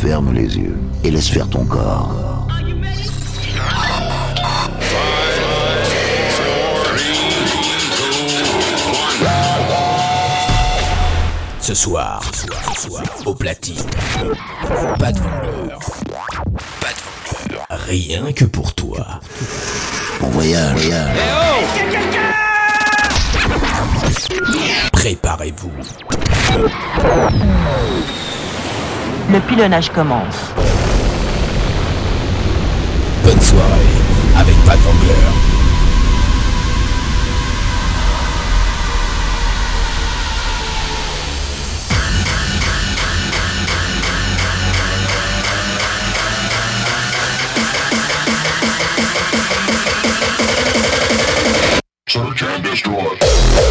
Ferme les yeux et laisse faire ton corps. Ce soir, ce soir, au platine, pas de vendeur, pas de vendeur, rien que pour toi. Bon voyage. Préparez-vous. Le pilonnage commence. Bonne soirée avec vendeur. Search.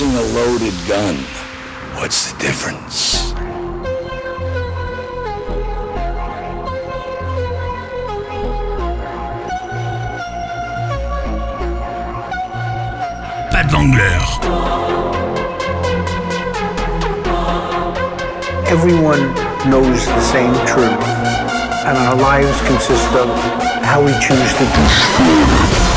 Passing a loaded gun. What's the difference? Pat Wangler. Everyone knows the same truth, and our lives consist of how we choose to do.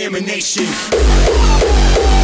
examination.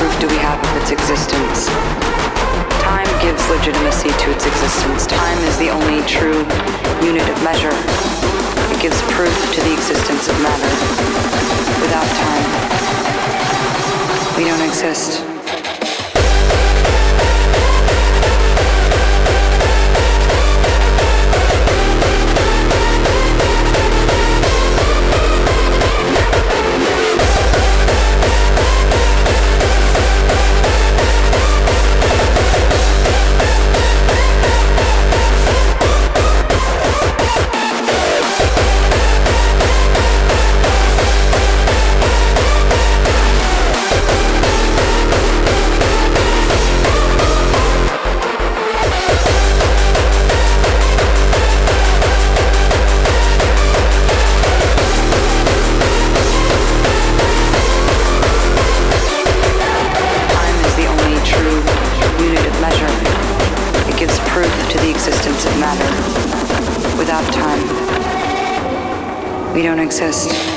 proof do we have of its existence? Time gives legitimacy to its existence. Time is the only true unit of measure. It gives proof to the existence of matter. Without time, we don't exist. exist.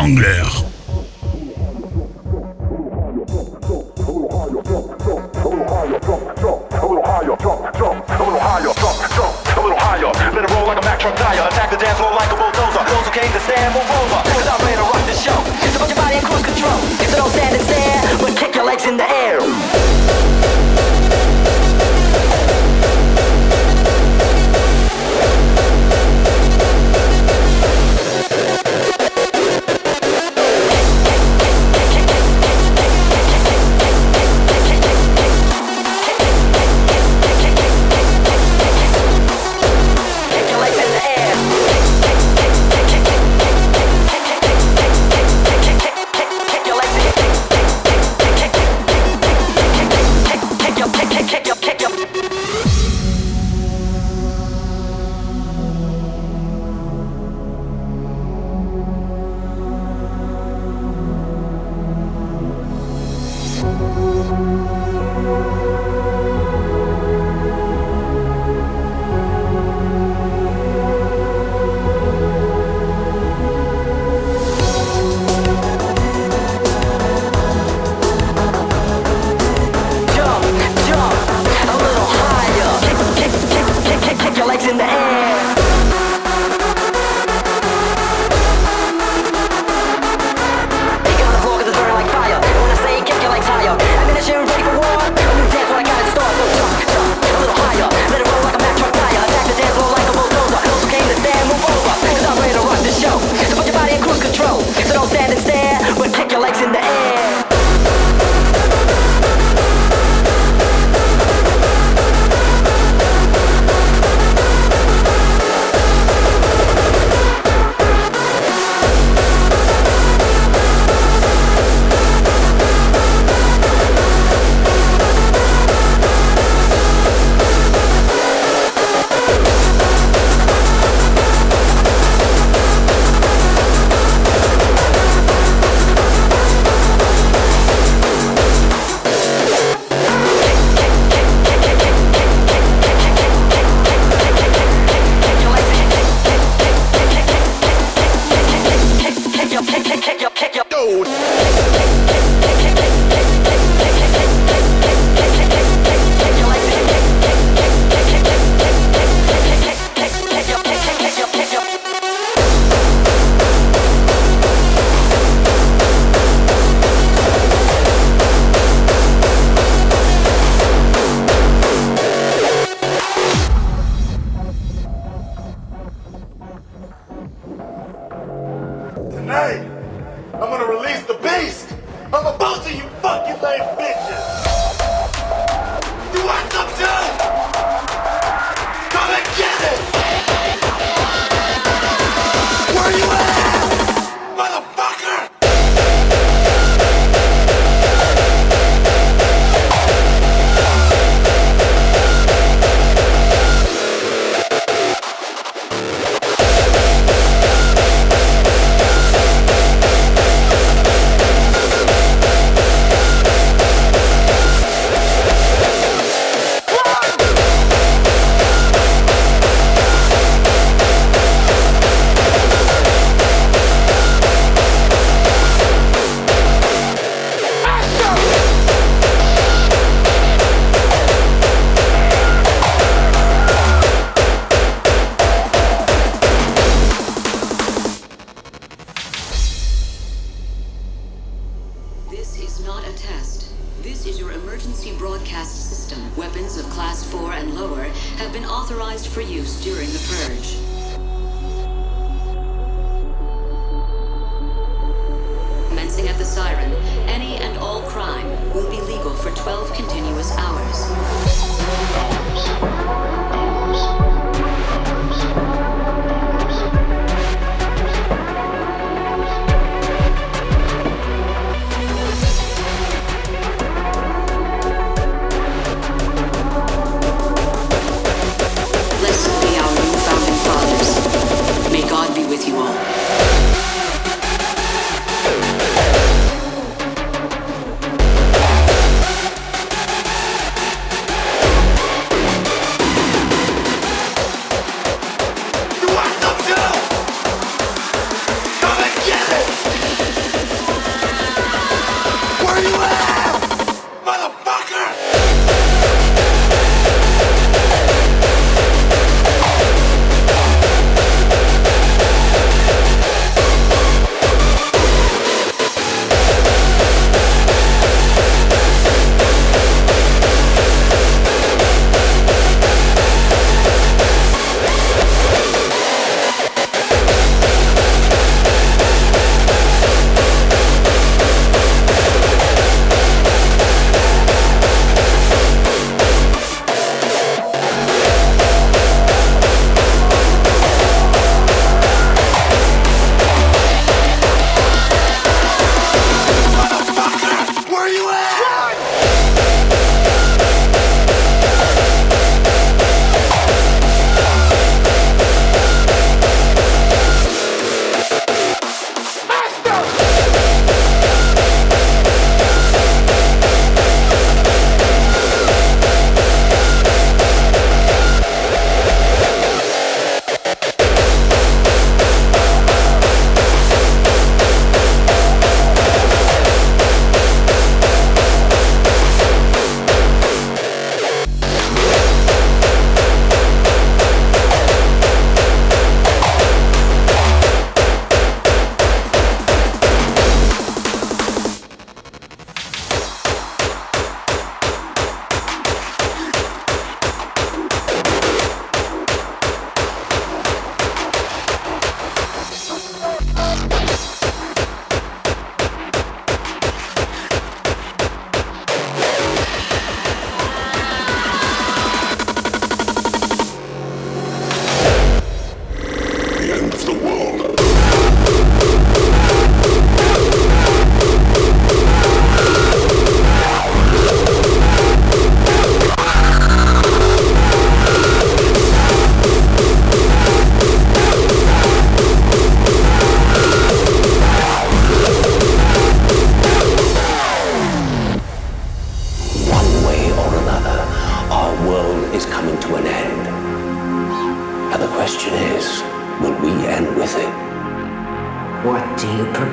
Tangler.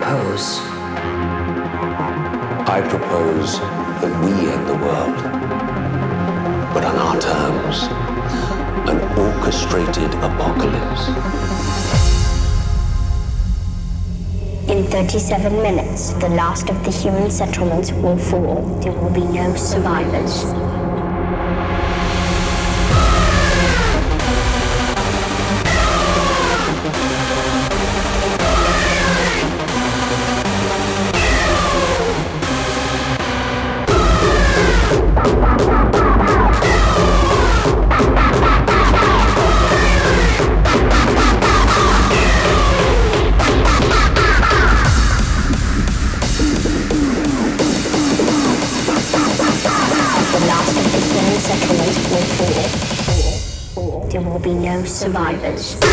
Propose? I propose that we end the world, but on our terms, an orchestrated apocalypse. In 37 minutes, the last of the human settlements will fall. There will be no survivors. Survivors.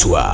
Joshua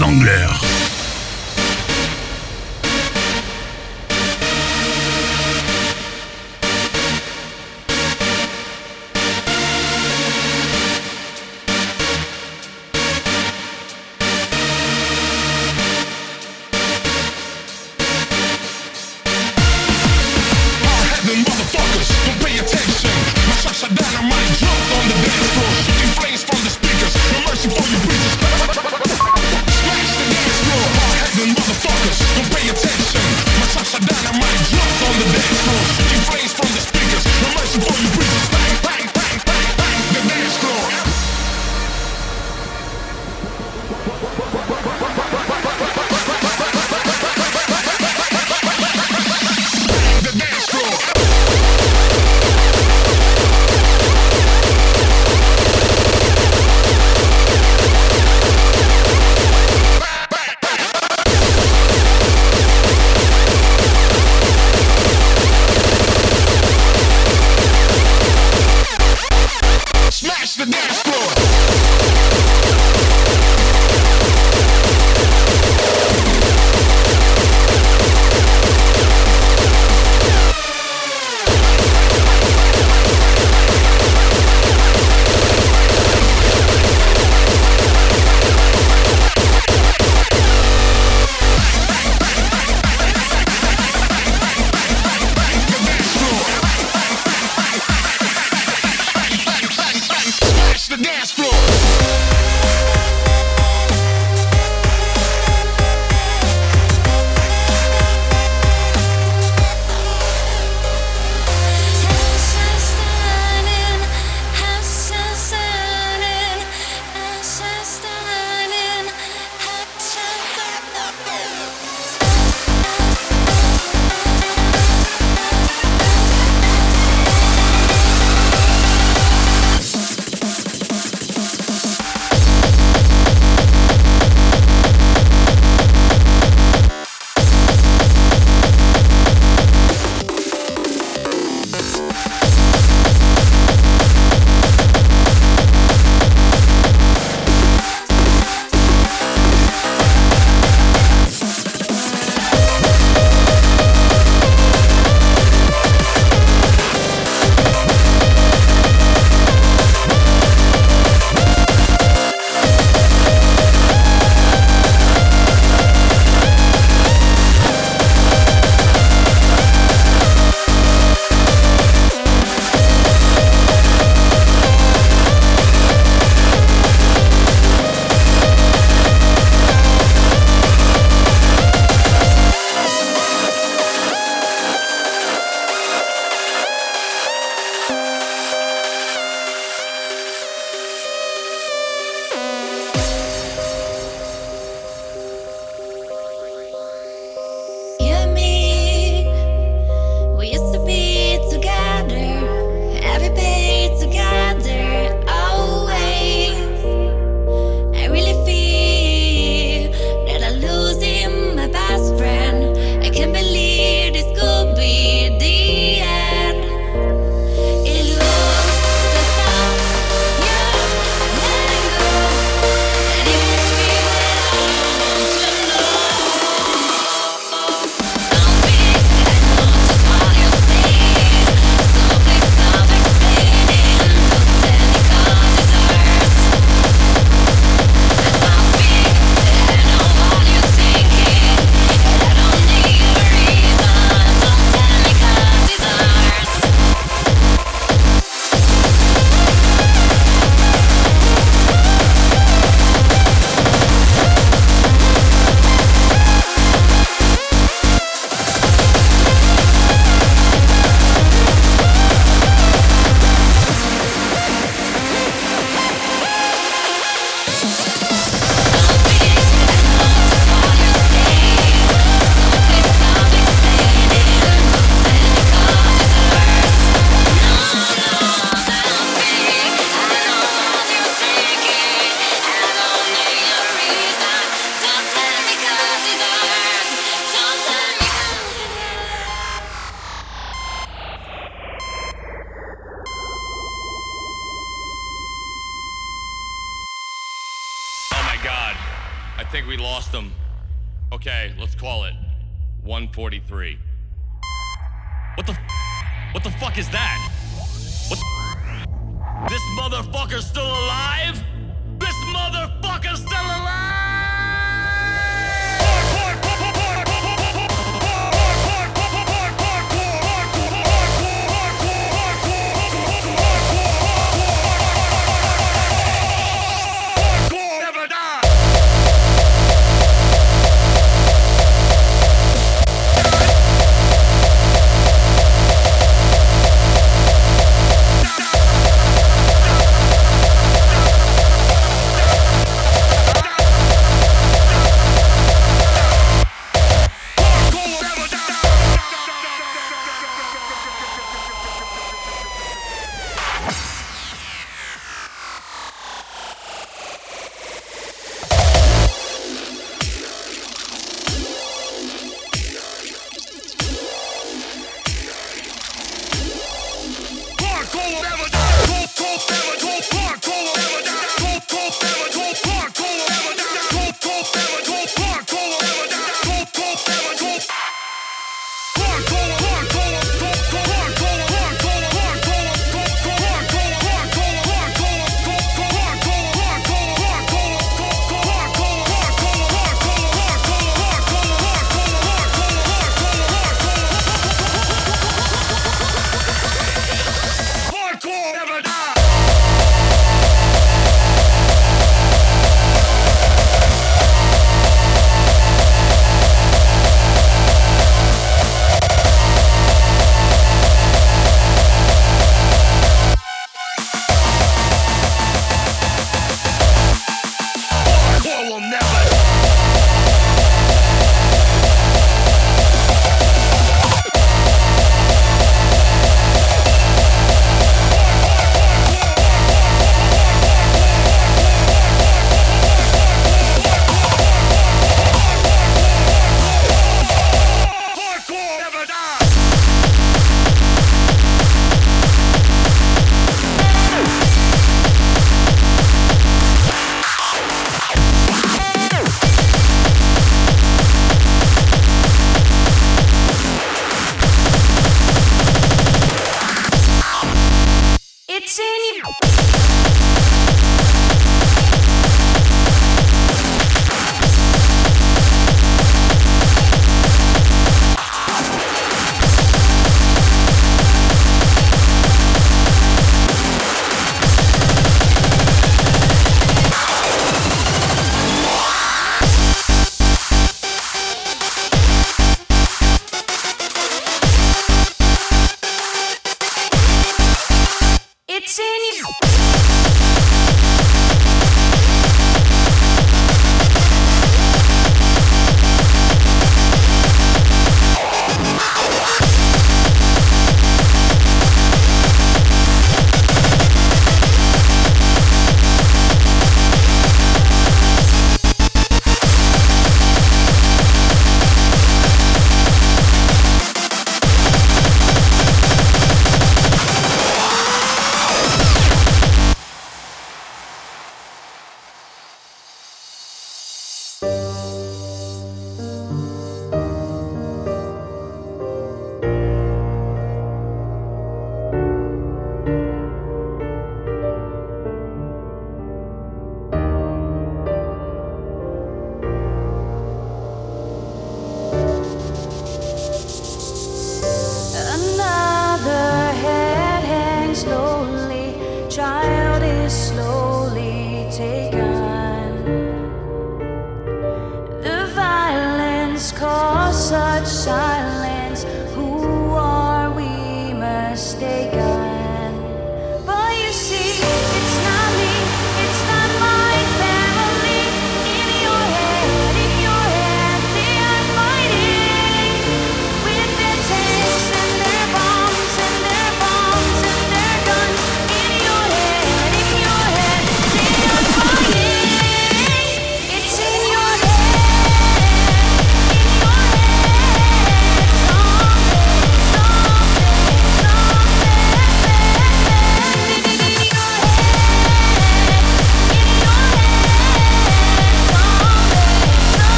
Wrangler.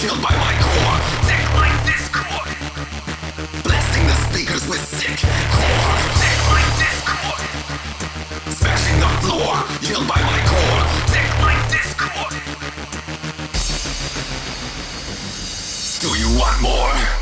killed by my core. sick my discord. Blasting the speakers with sick core. Sick my discord. Smashing the floor. Killed by my core. sick my discord. Do you want more?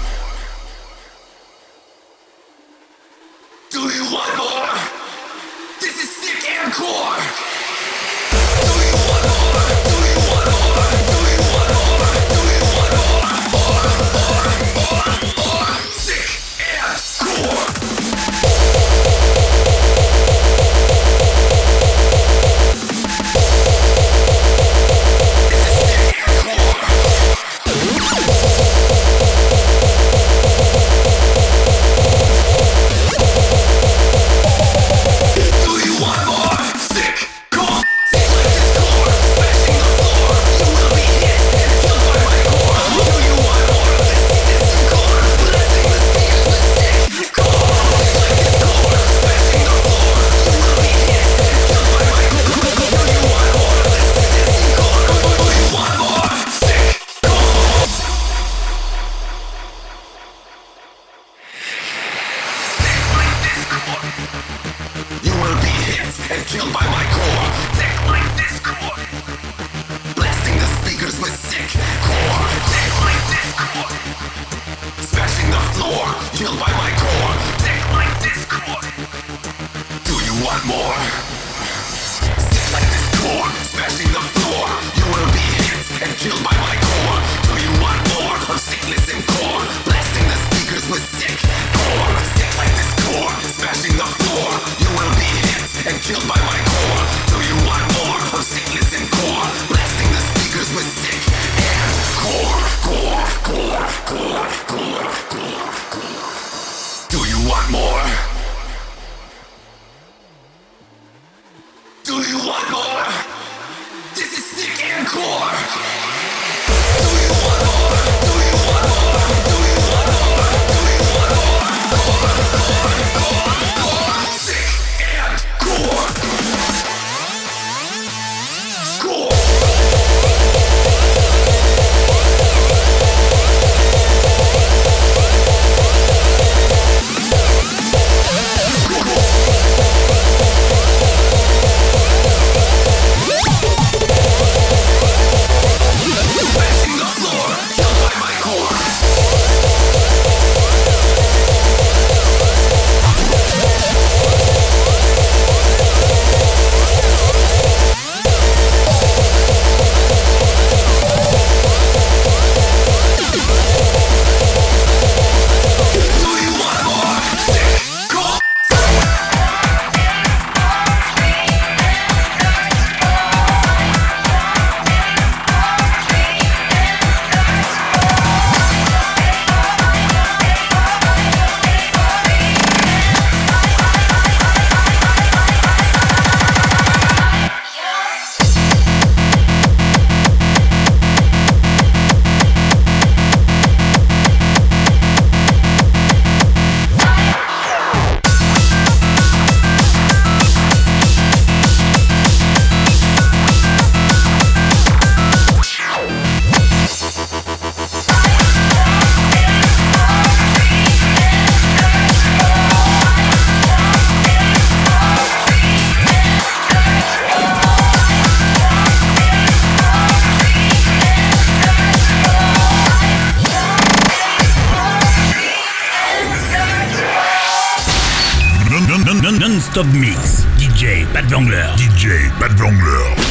Top Mix. DJ Pat Vangler. DJ Pat Vangler.